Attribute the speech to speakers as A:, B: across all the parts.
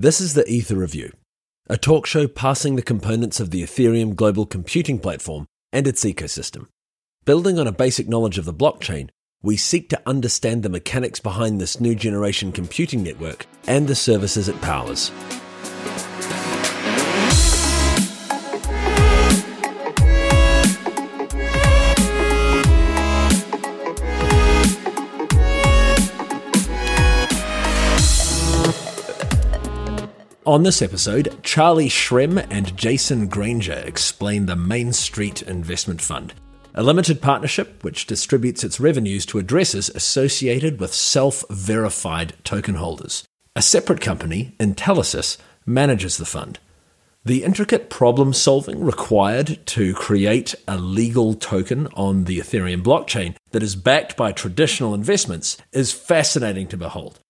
A: This is the Ether Review, a talk show passing the components of the Ethereum global computing platform and its ecosystem. Building on a basic knowledge of the blockchain, we seek to understand the mechanics behind this new generation computing network and the services it powers. On this episode, Charlie Shrem and Jason Granger explain the Main Street Investment Fund, a limited partnership which distributes its revenues to addresses associated with self verified token holders. A separate company, Intellisys, manages the fund. The intricate problem solving required to create a legal token on the Ethereum blockchain that is backed by traditional investments is fascinating to behold.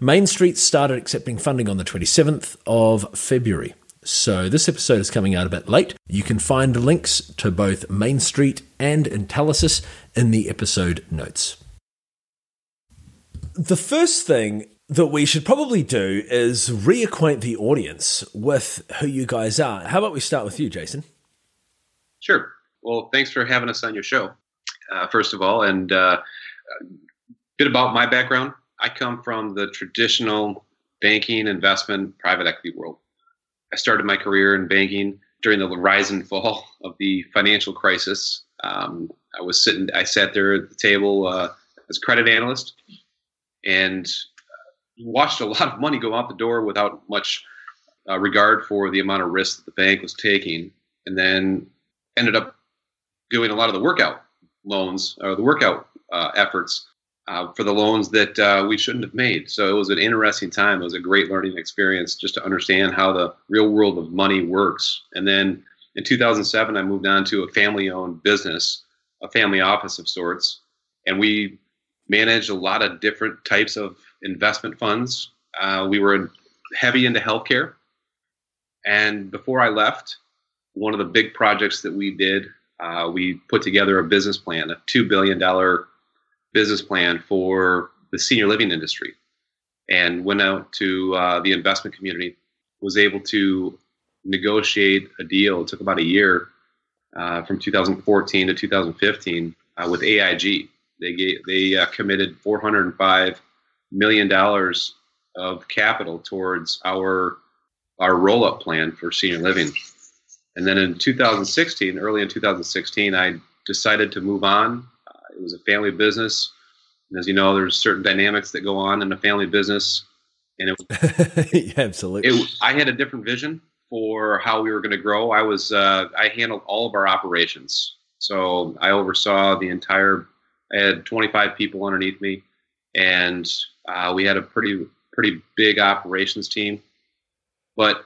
A: Main Street started accepting funding on the 27th of February. So this episode is coming out a bit late. You can find links to both Main Street and Intellisys in the episode notes. The first thing that we should probably do is reacquaint the audience with who you guys are. How about we start with you, Jason?
B: Sure. Well, thanks for having us on your show, uh, first of all. And uh, a bit about my background. I come from the traditional banking, investment, private equity world. I started my career in banking during the rise and fall of the financial crisis. Um, I was sitting, I sat there at the table uh, as credit analyst and watched a lot of money go out the door without much uh, regard for the amount of risk that the bank was taking, and then ended up doing a lot of the workout loans or the workout uh, efforts uh, for the loans that uh, we shouldn't have made. So it was an interesting time. It was a great learning experience just to understand how the real world of money works. And then in 2007, I moved on to a family owned business, a family office of sorts. And we managed a lot of different types of investment funds. Uh, we were heavy into healthcare. And before I left, one of the big projects that we did, uh, we put together a business plan, a $2 billion business plan for the senior living industry and went out to uh, the investment community was able to negotiate a deal. It took about a year uh, from 2014 to 2015 uh, with aig they gave, they uh, committed 405 million dollars of capital towards our our roll-up plan for senior living. And then in 2016 early in 2016 i decided to move on it was a family business. And as you know, there's certain dynamics that go on in a family business. And
A: it, yeah, absolutely.
B: It, I had a different vision for how we were going to grow. I was, uh, I handled all of our operations. So I oversaw the entire, I had 25 people underneath me and uh, we had a pretty, pretty big operations team. But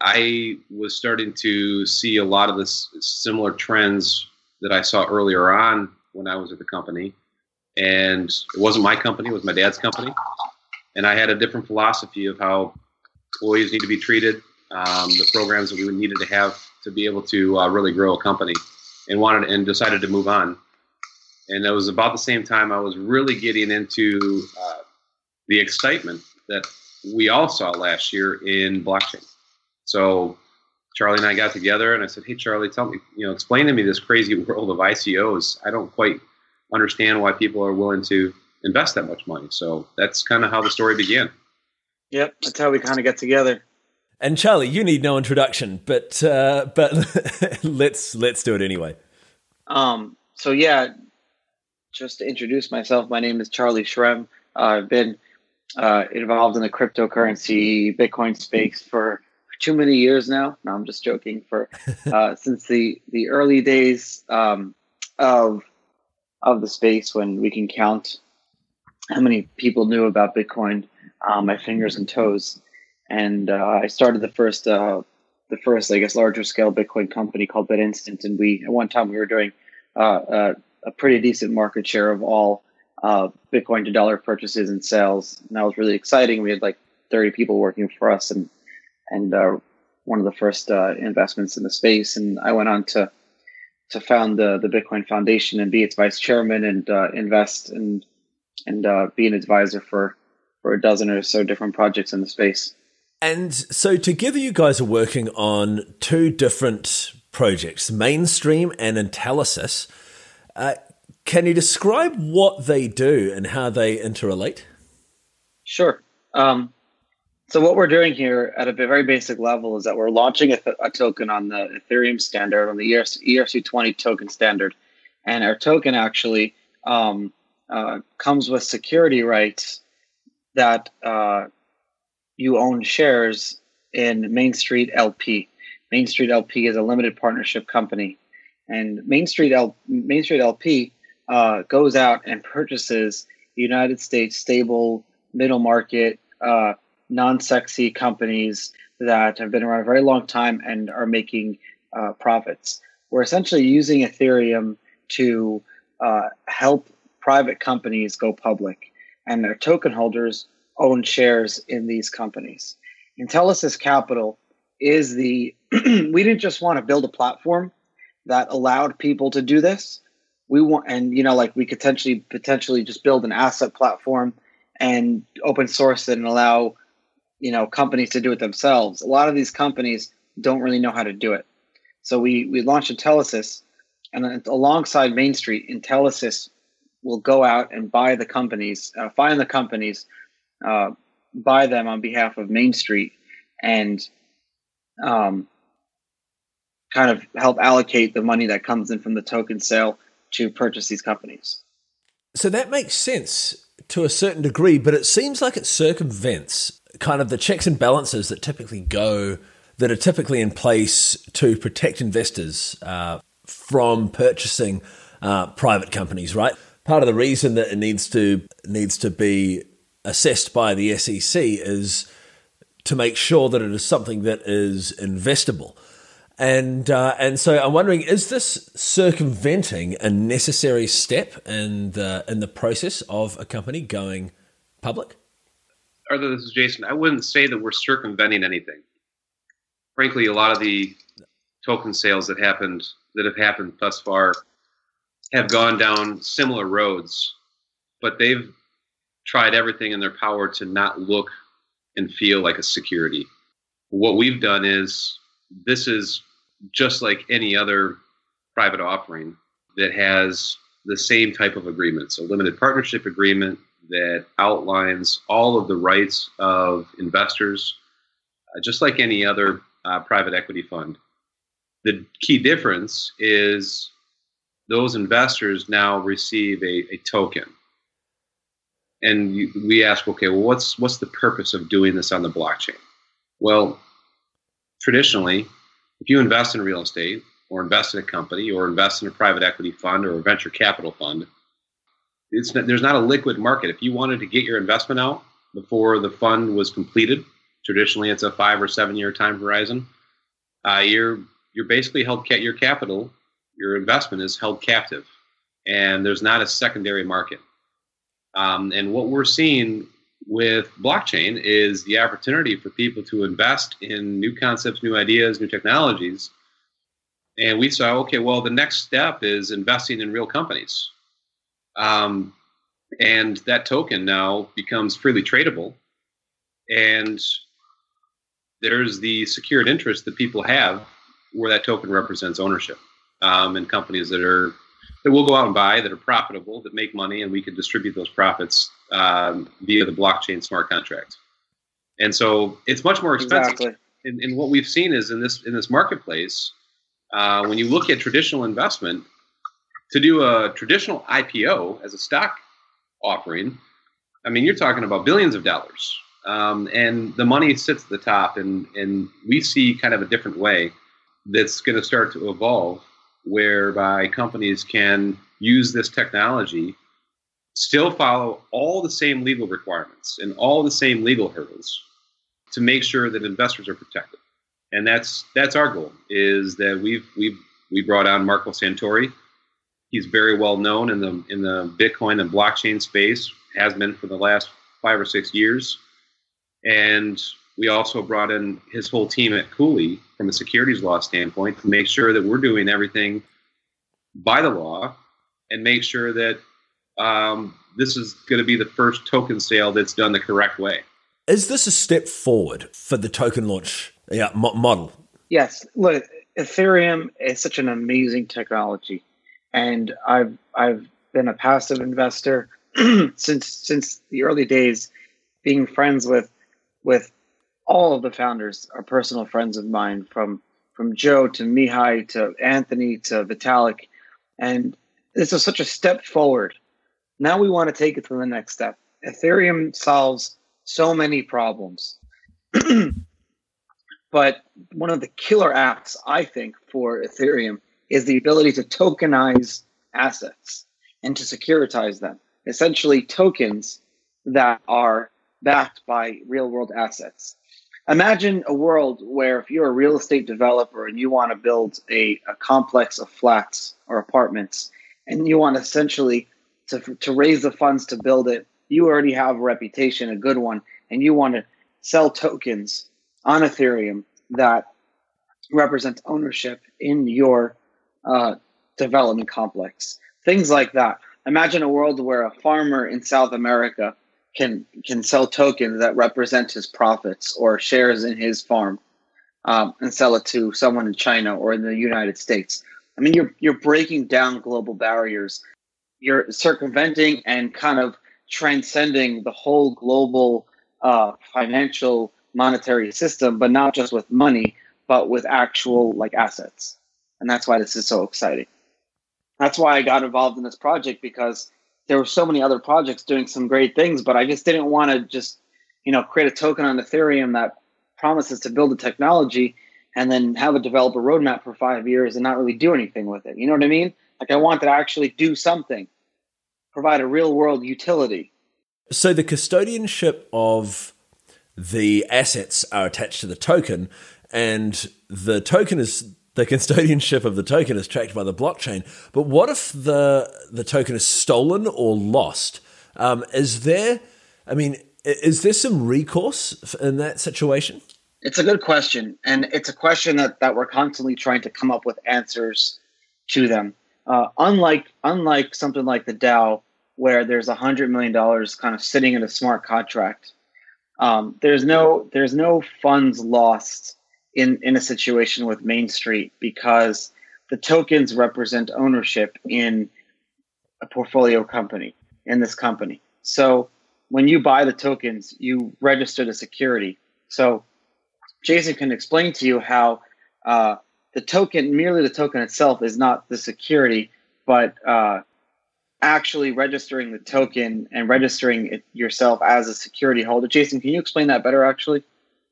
B: I was starting to see a lot of the similar trends that I saw earlier on when I was at the company. And it wasn't my company, it was my dad's company. And I had a different philosophy of how employees need to be treated, um, the programs that we needed to have to be able to uh, really grow a company, and wanted and decided to move on. And it was about the same time I was really getting into uh, the excitement that we all saw last year in blockchain. So Charlie and I got together, and I said, "Hey, Charlie, tell me, you know, explain to me this crazy world of ICOs. I don't quite understand why people are willing to invest that much money." So that's kind of how the story began.
C: Yep, that's how we kind of get together.
A: And Charlie, you need no introduction, but uh, but let's let's do it anyway.
C: Um. So yeah, just to introduce myself, my name is Charlie Shrem. Uh, I've been uh, involved in the cryptocurrency Bitcoin space for too many years now. No, I'm just joking. For uh, since the the early days um, of of the space when we can count how many people knew about Bitcoin, uh, my fingers and toes. And uh, I started the first uh, the first I guess larger scale Bitcoin company called BitInstant, and we at one time we were doing uh, uh, a pretty decent market share of all Bitcoin to dollar purchases and sales, and that was really exciting. We had like 30 people working for us, and and uh, one of the first uh, investments in the space. And I went on to to found the the Bitcoin Foundation and be its vice chairman and uh, invest and and uh, be an advisor for for a dozen or so different projects in the space.
A: And so together you guys are working on two different projects, Main Street and Intellisys. Uh, can you describe what they do and how they interrelate?
C: Sure. Um, so what we're doing here at a very basic level is that we're launching a, a token on the Ethereum standard, on the ERC, 20 token standard. And our token actually um, uh, comes with security rights that uh, you own shares in Main Street LP. Main Street LP is a limited partnership company. And Main Street, L- Main Street LP uh, goes out and purchases United States stable middle market uh, non-sexy companies that have been around a very long time and are making uh, profits. We're essentially using Ethereum to uh, help private companies go public, and their token holders own shares in these companies. Intellisys Capital is the we didn't just want to build a platform that allowed people to do this. We want and you know like we could potentially potentially just build an asset platform and open source it and allow you know companies to do it themselves. A lot of these companies don't really know how to do it. So we we launched Intellisys, and alongside Main Street, Intellisys will go out and buy the companies, uh, find the companies, uh, buy them on behalf of Main Street, and um, kind of help allocate the money that comes in from the token sale to purchase these companies.
A: So that makes sense to a certain degree, but it seems like it circumvents kind of the checks and balances that typically go that are typically in place to protect investors uh, from purchasing uh, private companies, right? Part of the reason that it needs to needs to be assessed by the SEC is to make sure that it is something that is investable. And uh, and so I'm wondering, is this circumventing a necessary step in the in the process of a company going public?
B: Arthur, this is Jason. I wouldn't say that we're circumventing anything. Frankly, a lot of the token sales that happened that have happened thus far have gone down similar roads, but they've tried everything in their power to not look and feel like a security. What we've done is this is just like any other private offering that has the same type of agreements a limited partnership agreement that outlines all of the rights of investors, uh, just like any other uh, private equity fund. The key difference is those investors now receive a, a token. And you, we ask, okay, well, what's what's the purpose of doing this on the blockchain? Well, traditionally, if you invest in real estate or invest in a company or invest in a private equity fund or a venture capital fund, it's there's not a liquid market. If you wanted to get your investment out before the fund was completed, traditionally it's a five or seven year time horizon. Uh, you're you're basically held ca- your capital, your investment is held captive, and there's not a secondary market. Um, and what we're seeing with blockchain is the opportunity for people to invest in new concepts, new ideas, new technologies. And we saw, okay, well, the next step is investing in real companies. Um, and that token now becomes freely tradable. And there's the secured interest that people have where that token represents ownership um, in companies that are that we'll go out and buy that are profitable that make money and we can distribute those profits um, via the blockchain smart contract and so it's much more expensive exactly. and, and, what we've seen is in this in this marketplace uh, when you look at traditional investment to do a traditional IPO as a stock offering, I mean, you're talking about billions of dollars. Um, and the money sits at the top, and, and we see kind of a different way that's going to start to evolve whereby companies can use this technology, still follow all the same legal requirements and all the same legal hurdles to make sure that investors are protected. And that's that's our goal is that we've we've we brought on Marco Santori, He's very well known in the in the Bitcoin and blockchain space, has been for the last five or six years. And we also brought in his whole team at Cooley from a securities law standpoint to make sure that we're doing everything by the law and make sure that um, this is going to be the first token sale that's done the correct way.
A: Is this a step forward for the token launch yeah, mo- model?
C: Yes. Look, Ethereum is such an amazing technology, and I've I've been a passive investor since since the early days, being friends with with all of the founders are personal friends of mine from from Joe to Mihai to Anthony to Vitalik, and this is such a step forward. Now we want to take it to the next step. Ethereum solves so many problems. but one of the killer apps, I think, for Ethereum is the ability to tokenize assets and to securitize them. Essentially, tokens that are backed by real world assets. Imagine a world where if you're a real estate developer and you want to build a, a complex of flats or apartments and you want essentially to, to raise the funds to build it, you already have a reputation, a good one, and you want to sell tokens on Ethereum that represent ownership in your uh, development complex. Things like that. Imagine a world where a farmer in South America can can sell tokens that represent his profits or shares in his farm um, and sell it to someone in China or in the United States. I mean, you're you're breaking down global barriers. You're circumventing and kind of transcending the whole global uh, financial monetary system, but not just with money, but with actual like assets. And that's why this is so exciting. That's why I got involved in this project because there were so many other projects doing some great things, but I just didn't want to just, you know, create a token on Ethereum that promises to build a technology and then have a developer roadmap for five years and not really do anything with it. You know what I mean? Like I want to actually do something, provide a real world utility.
A: So the custodianship of the assets are attached to the token, and the token is the custodianship of the token is tracked by the blockchain. But what if the the token is stolen or lost? Um, is there? I mean, is there some recourse in that situation?
C: It's a good question, and it's a question that that we're constantly trying to come up with answers to them. Uh, unlike unlike something like the DAO, where there's a hundred million dollars kind of sitting in a smart contract, um, there's no there's no funds lost in in a situation with Main Street because the tokens represent ownership in a portfolio company in this company. So when you buy the tokens, you register the security. So Jason can explain to you how uh, the token, merely the token itself, is not the security, but uh, actually registering the token and registering it yourself as a security holder. Jason, can you explain that better, actually?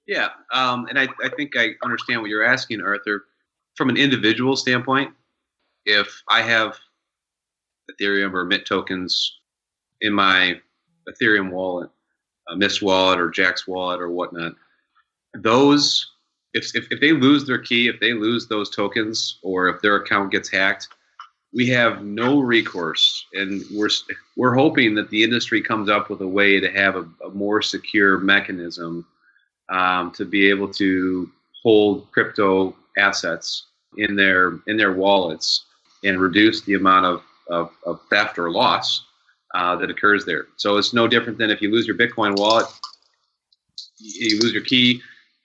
B: Yeah, um, and I, I think I understand what you're asking, Arthur. From an individual standpoint, if I have Ethereum or Mint tokens in my Ethereum wallet, a Mist wallet or Jaxx wallet or whatnot, those if, if, if they lose their key, if they lose those tokens, or if their account gets hacked, we have no recourse, and we're we're hoping that the industry comes up with a way to have a, a more secure mechanism um, to be able to hold crypto assets in their in their wallets and reduce the amount of, of, of theft or loss uh, that occurs there. So it's no different than if you lose your Bitcoin wallet, you lose your key,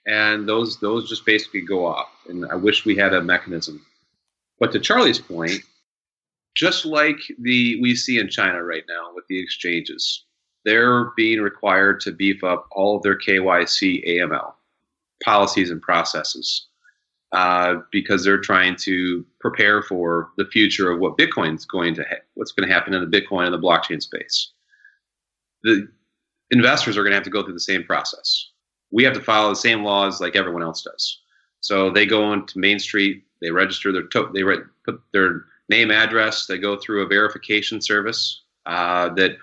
B: and those those just basically go off. And I wish we had a mechanism. But to Charlie's point, just like the we see in China right now with the exchanges, they're being required to beef up all of their KYC AML policies and processes uh, because they're trying to prepare for the future of what Bitcoin's going to ha- what's going to happen in the Bitcoin and the blockchain space. The investors are going to have to go through the same process we have to follow the same laws like everyone else does. So they go into Main Street, they register their to- they re- put their name, address, they go through a verification service uh, that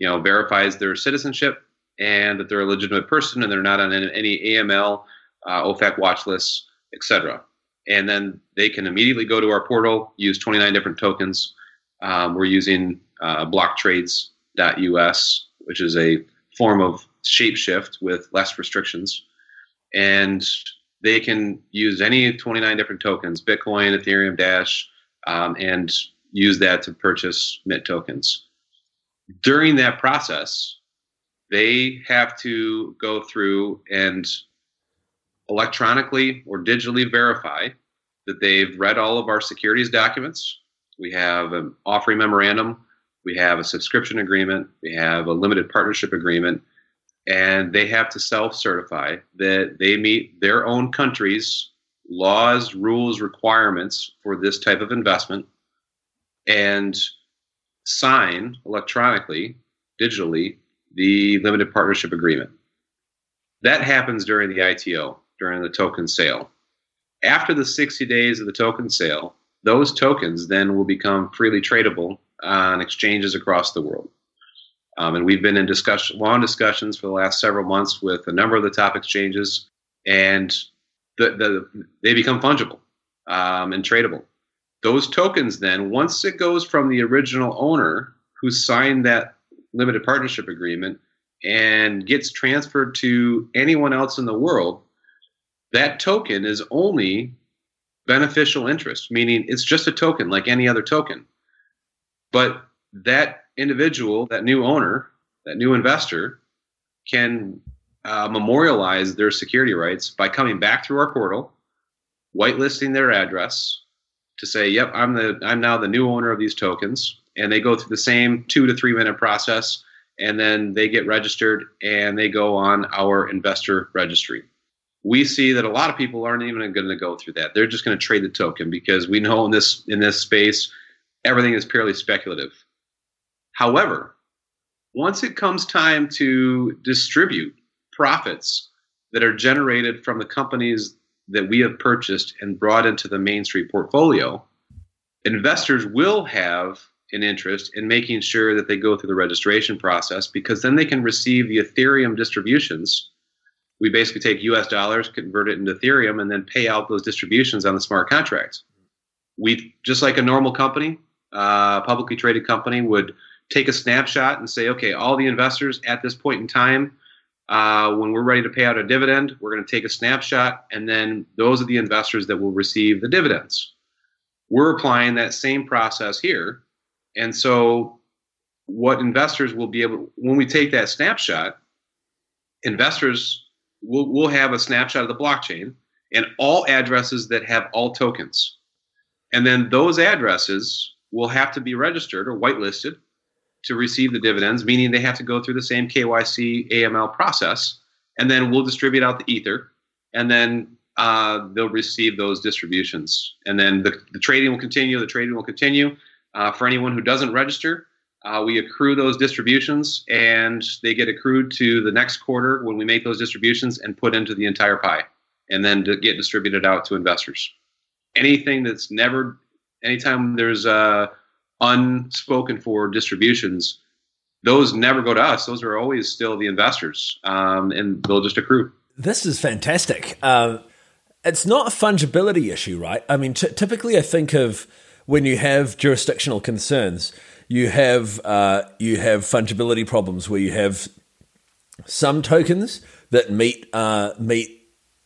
B: you know verifies their citizenship and that they're a legitimate person and they're not on any AML, uh, OFAC watch lists, etc. And then they can immediately go to our portal, use 29 different tokens. Um, we're using uh, blocktrades.us, which is a form of shapeshift with less restrictions, and they can use any 29 different tokens, Bitcoin, Ethereum, Dash, um, and use that to purchase Mint tokens. During that process, they have to go through and electronically or digitally verify that they've read all of our securities documents. We have an offering memorandum, we have a subscription agreement, we have a limited partnership agreement, and they have to self certify that they meet their own country's laws, rules, requirements for this type of investment. And sign electronically, digitally, the limited partnership agreement. That happens during the ITO, during the token sale. After the 60 days of the token sale, those tokens then will become freely tradable on exchanges across the world. Um, and we've been in discussion, long discussions for the last several months with a number of the top exchanges, and the, the, they become fungible um, and tradable. Those tokens, then, once it goes from the original owner who signed that limited partnership agreement and gets transferred to anyone else in the world, that token is only beneficial interest, meaning it's just a token like any other token. But that individual, that new owner, that new investor can uh, memorialize their security rights by coming back through our portal, whitelisting their address to say, "Yep, I'm the I'm now the new owner of these tokens," and they go through the same two to three minute process, and then they get registered and they go on our investor registry. We see that a lot of people aren't even going to go through that. They're just going to trade the token because we know in this in this space everything is purely speculative. However, once it comes time to distribute profits that are generated from the companies that we have purchased and brought into the Main Street portfolio, investors will have an interest in making sure that they go through the registration process because then they can receive the Ethereum distributions. We basically take US dollars, convert it into Ethereum, and then pay out those distributions on the smart contracts. We, just like a normal company, uh, publicly traded company, would take a snapshot and say, okay, all the investors at this point in time, uh, when we're ready to pay out a dividend, we're going to take a snapshot, and then those are the investors that will receive the dividends. We're applying that same process here. And so, what investors will be able, when we take that snapshot, investors will, will have a snapshot of the blockchain and all addresses that have all tokens. And then those addresses will have to be registered or whitelisted to receive the dividends, meaning they have to go through the same KYC AML process, and then we'll distribute out the ether, and then uh, they'll receive those distributions, and then the, the trading will continue. The trading will continue. Uh, for anyone who doesn't register, uh, we accrue those distributions, and they get accrued to the next quarter when we make those distributions and put into the entire pie, and then to get distributed out to investors. Anything that's never, anytime there's a unspoken for distributions, those never go to us. Those are always still the investors, um, and they'll just accrue.
A: This is fantastic. Uh, it's not a fungibility issue, right? I mean, t- typically, I think of when you have jurisdictional concerns, you have uh, you have fungibility problems where you have some tokens that meet uh, meet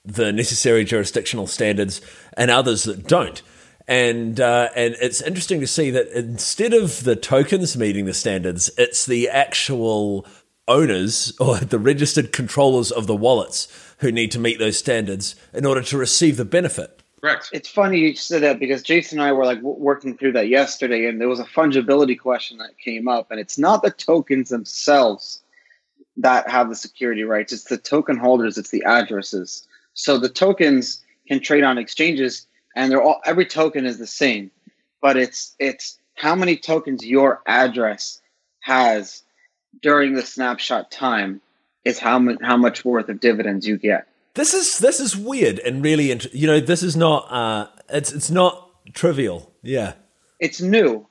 A: the necessary jurisdictional standards and others that don't. And uh, and it's interesting to see that instead of the tokens meeting the standards, it's the actual owners or the registered controllers of the wallets who need to meet those standards in order to receive the benefit.
B: Correct.
C: It's funny you said that because Jason and I were like working through that yesterday, and there was a fungibility question that came up, and it's not the tokens themselves that have the security rights; it's the token holders, it's the addresses. So the tokens can trade on exchanges and they're all every token is the same, but it's it's how many tokens your address has during the snapshot time is how much how much worth of dividends you get.
A: This is this is weird and really int- you know this is not uh it's it's not trivial. Yeah.
C: It's new.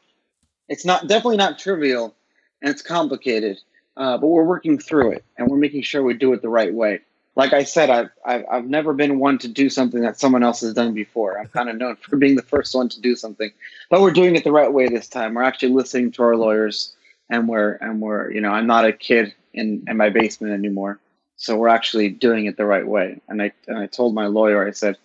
C: It's not definitely not trivial and it's complicated. Uh, but we're working through it and we're making sure we do it the right way like I said, I've, I've, I've never been one to do something that someone else has done before. I'm kind of known for being the first one to do something, but we're doing it the right way this time. We're actually listening to our lawyers, and we're and we're you know I'm not a kid in in my basement anymore, so we're actually doing it the right way. And I and I told my lawyer, I said,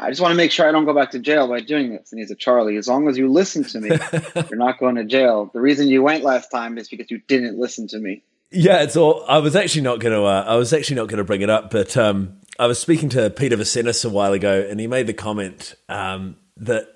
C: I just want to make sure I don't go back to jail by doing this. And he said, Charlie, as long as you listen to me, you're not going to jail. The reason you went last time is because you didn't listen to me.
A: Yeah, it's all. I was actually not going to. Uh, I was actually not going to bring it up, but um, I was speaking to Peter Vessenes a while ago, and he made the comment um, that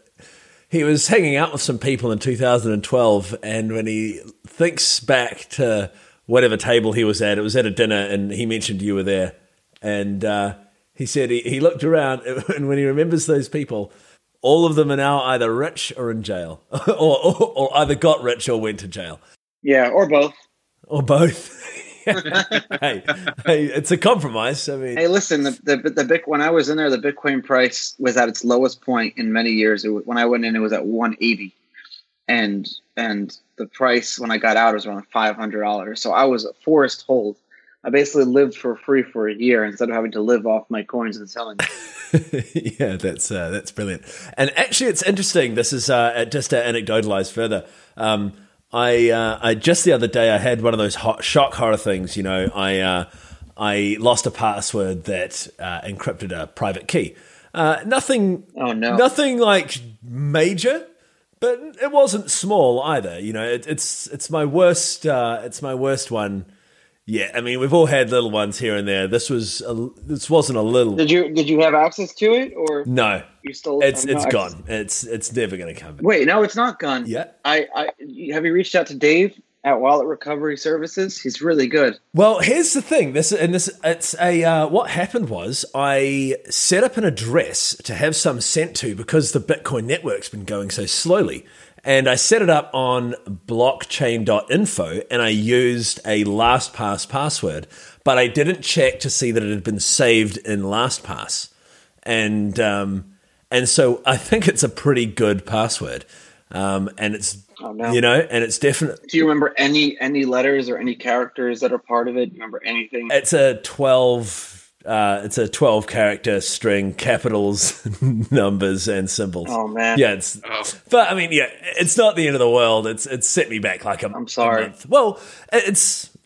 A: he was hanging out with some people in 2012, and when he thinks back to whatever table he was at, it was at a dinner, and he mentioned you were there, and uh, he said he, he looked around, and when he remembers those people, all of them are now either rich or in jail, or, or, or either got rich or went to jail.
C: Yeah, or both.
A: Or both. hey, hey, it's a compromise. I mean,
C: hey, listen, the the the big when I was in there, the Bitcoin price was at its lowest point in many years. Was, when I went in, it was at 180, and and the price when I got out was around five hundred dollars. So I was a forced hold. I basically lived for free for a year instead of having to live off my coins and selling.
A: yeah, that's uh, that's brilliant. And actually, it's interesting. This is uh, just to anecdotalize further. Um, I, uh, I just the other day I had one of those hot, shock horror things. You know, I uh, I lost a password that uh, encrypted a private key. Uh, nothing.
C: Oh no.
A: Nothing like major, but it wasn't small either. You know, it, it's it's my worst. Uh, it's my worst one yeah, I mean we've all had little ones here and there. This was a, this wasn't a little.
C: Did you did you have access to it or
A: no?
C: You still
A: it's it's gone. It's it's never going to come. Back.
C: Wait, no, it's not gone.
A: Yeah,
C: I I have you reached out to Dave at Wallet Recovery Services? He's really good.
A: Well, here's the thing. This and this it's a uh, what happened was I set up an address to have some sent to because the Bitcoin network's been going so slowly. And I set it up on blockchain.info and I used a LastPass password, but I didn't check to see that it had been saved in LastPass. And um, and so I think it's a pretty good password. Um, and it's oh, no. you know, and it's definitely.
C: Do you remember any any letters or any characters that are part of it? Do you remember anything?
A: It's a twelve uh, it's a 12 character string, capitals, numbers, and symbols.
C: Oh man,
A: yeah. It's, oh. but I mean, yeah, it's not the end of the world. It's it's set me back like a.
C: I'm sorry.
A: A well, it's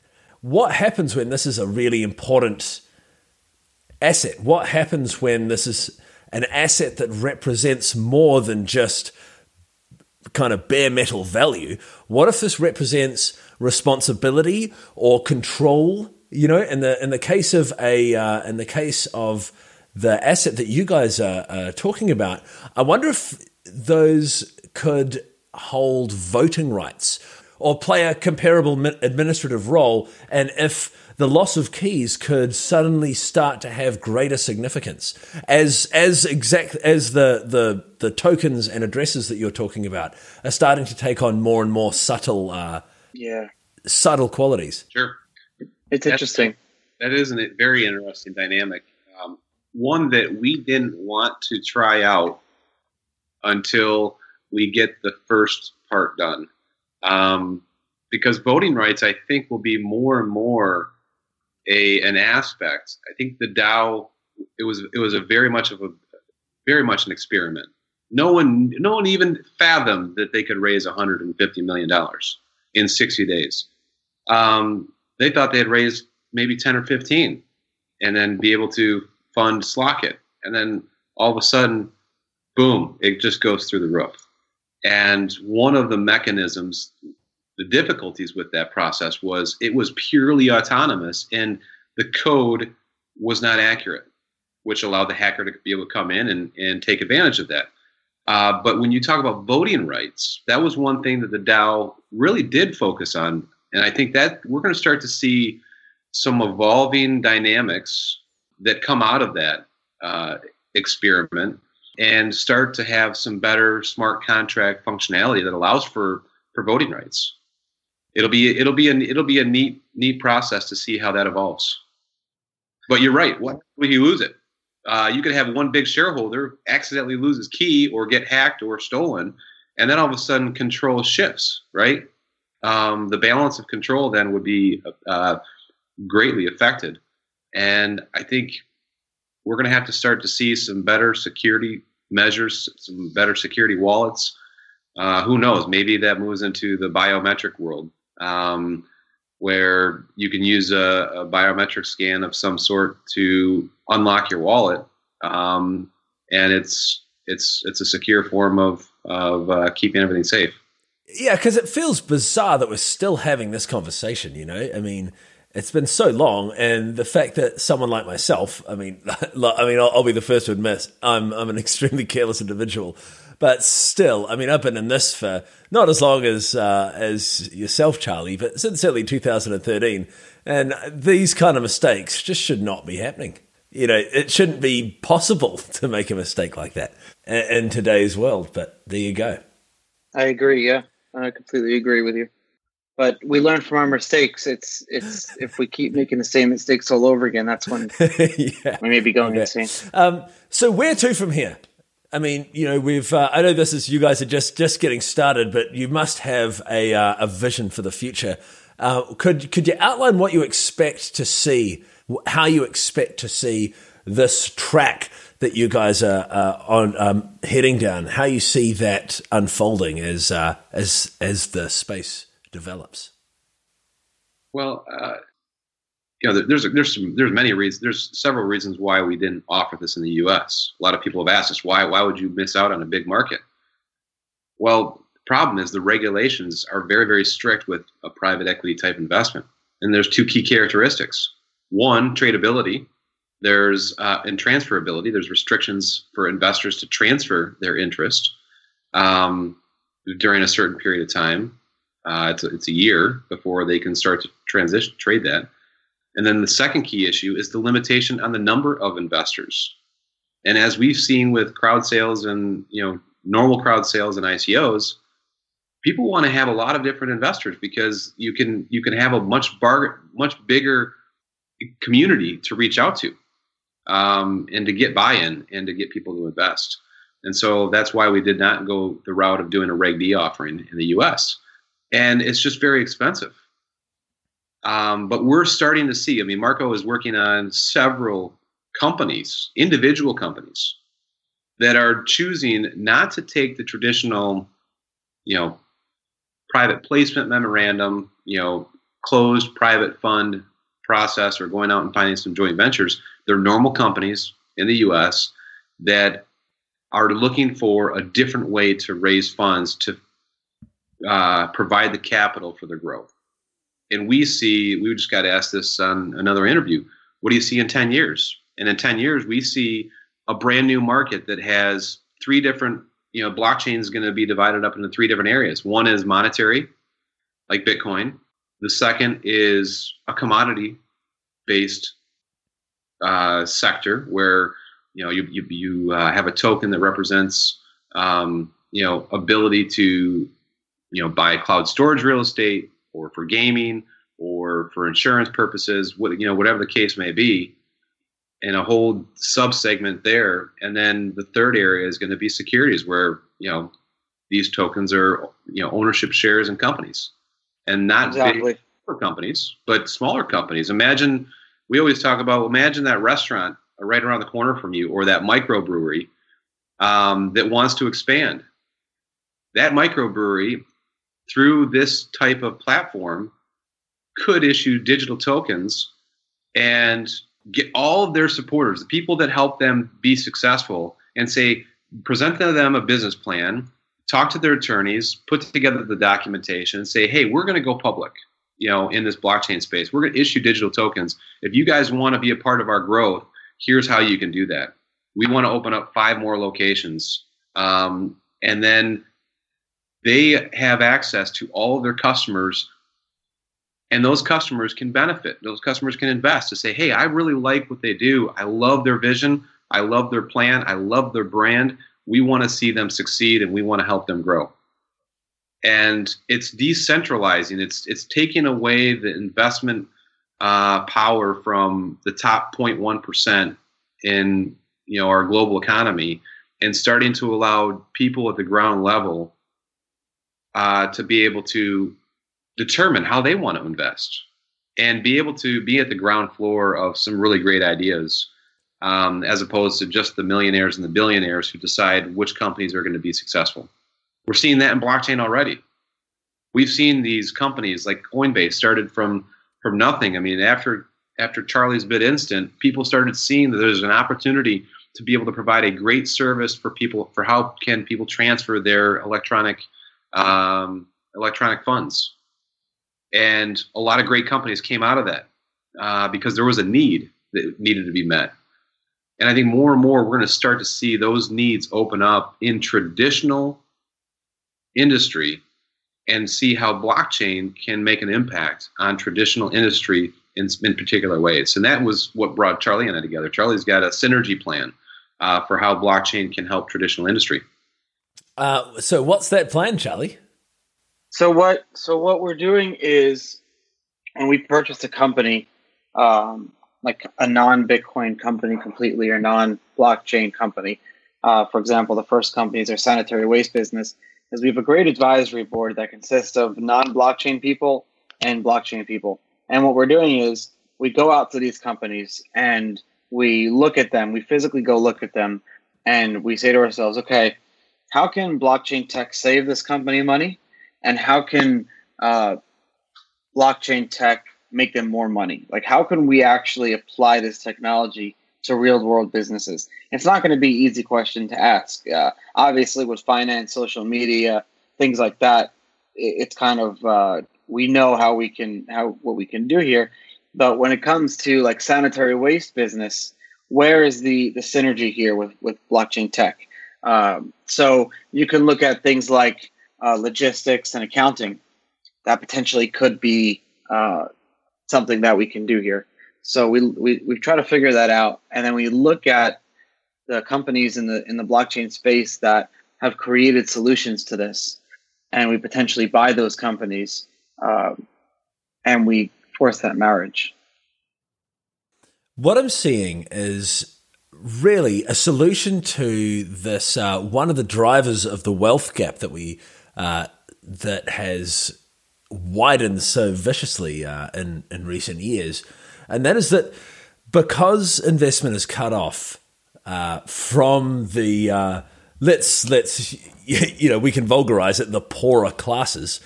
A: what happens when this is a really important asset. What happens when this is an asset that represents more than just kind of bare metal value? What if this represents responsibility or control? You know, in the in the case of a uh, in the case of the asset that you guys are, are talking about, I wonder if those could hold voting rights or play a comparable administrative role, and if the loss of keys could suddenly start to have greater significance as as exact as the the the tokens and addresses that you're talking about are starting to take on more and more subtle uh,
C: yeah
A: subtle qualities.
B: Sure.
C: It's interesting.
B: That is a very interesting dynamic. Um, one that we didn't want to try out until we get the first part done. Um, because voting rights, I think, will be more and more a an aspect. I think the DAO it was it was a very much of a very much an experiment. No one no one even fathomed that they could raise 150 million dollars in 60 days. Um, they thought they had raised maybe 10 or 15 and then be able to fund Slock.it. And then all of a sudden, boom, it just goes through the roof. And one of the mechanisms, the difficulties with that process was it was purely autonomous and the code was not accurate, which allowed the hacker to be able to come in and, and take advantage of that. Uh, but when you talk about voting rights, that was one thing that the DAO really did focus on and I think that we're going to start to see some evolving dynamics that come out of that uh, experiment and start to have some better smart contract functionality that allows for, for voting rights. It'll be it'll be a it'll be a neat neat process to see how that evolves. But you're right. What will you lose it? Uh, you could have one big shareholder accidentally lose his key or get hacked or stolen, and then all of a sudden control shifts. Right? Um, the balance of control then would be uh, greatly affected. And I think we're going to have to start to see some better security measures, some better security wallets. Uh, who knows? Maybe that moves into the biometric world, um, where you can use a, a, biometric scan of some sort to unlock your wallet, um, and it's it's it's a secure form of of uh, keeping everything safe
A: Yeah, because it feels bizarre that we're still having this conversation. You know, I mean, it's been so long, and the fact that someone like myself, I mean, I mean, I'll, I'll be the first to admit I'm I'm an extremely careless individual, but still, I mean, I've been in this for not as long as uh, as yourself, Charlie, but since certainly 2013, and these kind of mistakes just should not be happening. You know, it shouldn't be possible to make a mistake like that in today's world. But there you go.
C: I agree. Yeah, I completely agree with you but we learn from our mistakes. It's it's if we keep making the same mistakes all over again, that's when yeah. we may be going okay. insane.
A: Um, so where to from here? I mean, you know, we've. Uh, I know this is you guys are just just getting started, but you must have a uh, a vision for the future. Uh, could could you outline what you expect to see, how you expect to see this track that you guys are on um, heading down? How you see that unfolding as uh, as as the space develops?
B: Well, uh, you know, there's there's some there's many reasons. There's several reasons why we didn't offer this in the U.S. A lot of people have asked us why why would you miss out on a big market? Well, the problem is the regulations are very very strict with a private equity type investment, and there's two key characteristics. One, tradability. There's uh, and transferability. There's restrictions for investors to transfer their interest um, during a certain period of time. Uh, it's, a, it's a year before they can start to transition trade that. And then the second key issue is the limitation on the number of investors. And as we've seen with crowd sales and you know normal crowd sales and ICOs, people want to have a lot of different investors because you can you can have a much bar, much bigger community to reach out to um, and to get buy-in and to get people to invest. And so that's why we did not go the route of doing a Reg D offering in the U.S and it's just very expensive. Um, but we're starting to see. I mean, Marco is working on several companies, individual companies, that are choosing not to take the traditional, you know, private placement memorandum, you know, closed private fund process or going out and finding some joint ventures. They're normal companies in the U.S. that are looking for a different way to raise funds to uh, provide the capital for their growth. And we see, we just got asked this on another interview. What do you see in 10 years? And in 10 years, we see a brand new market that has three different, you know, blockchain is going to be divided up into three different areas. One is monetary, like Bitcoin. The second is a commodity based uh, sector where, you know, you, you, you uh, have a token that represents, um, you know, ability to you know buy cloud storage real estate or for gaming or for insurance purposes what you know whatever the case may be and a whole sub segment there. And then the third area is going to be securities where you know these tokens are you know ownership shares in companies. And not exactly. big companies but smaller companies. Imagine we always talk about imagine that restaurant right around the corner from you or that microbrewery um, that wants to expand that microbrewery through this type of platform could issue digital tokens and get all of their supporters, the people that help them be successful, and say, present to them a business plan, talk to their attorneys, put together the documentation, and say, hey, we're going to go public. You know, in this blockchain space, we're going to issue digital tokens. If you guys want to be a part of our growth, here's how you can do that. We want to open up five more locations, um, and then they have access to all of their customers and those customers can benefit. Those customers can invest to say hey i really like what they do. I love their vision. I love their plan. I love their brand. We want to see them succeed and we want to help them grow and it's decentralizing it's it's taking away the investment uh, power from the top 0.1% in you know our global economy and starting to allow people at the ground level uh, to be able to determine how they want to invest and be able to be at the ground floor of some really great ideas um, as opposed to just the millionaires and the billionaires who decide which companies are going to be successful. We're seeing that in blockchain already. We've seen these companies like Coinbase started from from nothing. I mean, after after Charlie's BitInstant, people started seeing that there's an opportunity to be able to provide a great service for people for how can people transfer their electronic um, electronic funds. And a lot of great companies came out of that uh, because there was a need that needed to be met. And I think more and more we're going to start to see those needs open up in traditional industry and see how blockchain can make an impact on traditional industry in, in particular ways. And that was what brought Charlie and I together. Charlie's got a synergy plan uh, for how blockchain can help traditional industry.
A: Uh, so, what's that plan, Charlie?
C: So what? So what we're doing is, when we purchase a company, um, like a non-Bitcoin company completely or non-blockchain company. Uh, for example, the first company is our sanitary waste business. Is we have a great advisory board that consists of non-blockchain people and blockchain people. And what we're doing is we go out to these companies and we look at them. We physically go look at them, and we say to ourselves, okay, how can blockchain tech save this company money? and how can uh, blockchain tech make them more money? Like, how can we actually apply this technology to real world businesses? It's not going to be easy question to ask. Uh, obviously, with finance, social media, things like that, it's kind of uh, we know how we can how what we can do here. But when it comes to like sanitary waste business, where is the the synergy here with with blockchain tech? Um, so you can look at things like uh, logistics and accounting, that potentially could be uh, something that we can do here. So we, we we try to figure that out, and then we look at the companies in the in the blockchain space that have created solutions to this, and we potentially buy those companies, um, and we force that marriage.
A: What I'm seeing is really a solution to this uh, one of the drivers of the wealth gap that we uh, that has widened so viciously uh, in in recent years, and that is that because investment is cut off uh, from the uh, let's let's you know we can vulgarize it the poorer classes.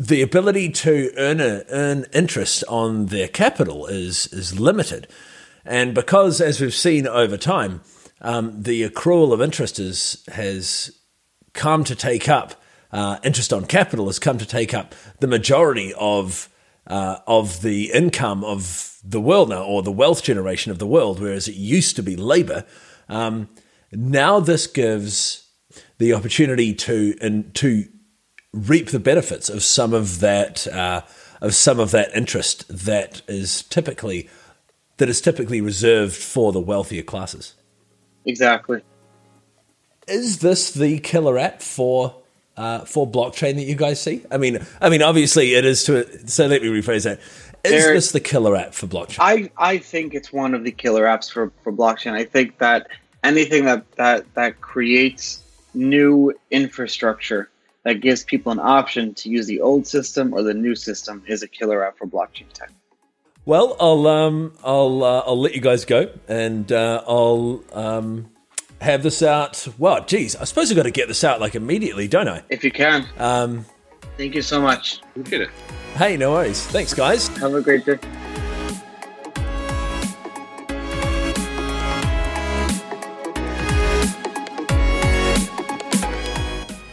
A: The ability to earn a, earn interest on their capital is is limited, and because as we've seen over time, um, the accrual of interest is, has come to take up uh, interest on capital has come to take up the majority of uh, of the income of the world now, or the wealth generation of the world, whereas it used to be labor. Um, now this gives the opportunity to and to reap the benefits of some of that uh, of some of that interest that is typically that is typically reserved for the wealthier classes.
C: Exactly.
A: Is this the killer app for uh, for blockchain that you guys see? I mean, I mean, obviously it is to. So let me rephrase that. Is there, this the killer app for blockchain?
C: I, I think it's one of the killer apps for, for blockchain. I think that anything that, that that creates new infrastructure that gives people an option to use the old system or the new system is a killer app for blockchain tech.
A: Well, I'll um I'll uh, I'll let you guys go, and uh, I'll um have this out. Well, geez, I suppose I've got to get this out like immediately, don't I?
C: If you can.
A: Um,
C: Thank you so much.
B: Appreciate it.
A: Hey, no worries. Thanks, guys.
C: Have a great day.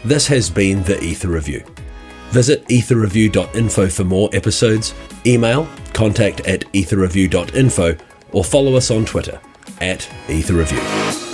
A: This has been the Ether Review. Visit etherreview.info for more episodes, email contact at etherreview.info, or follow us on Twitter at etherreview.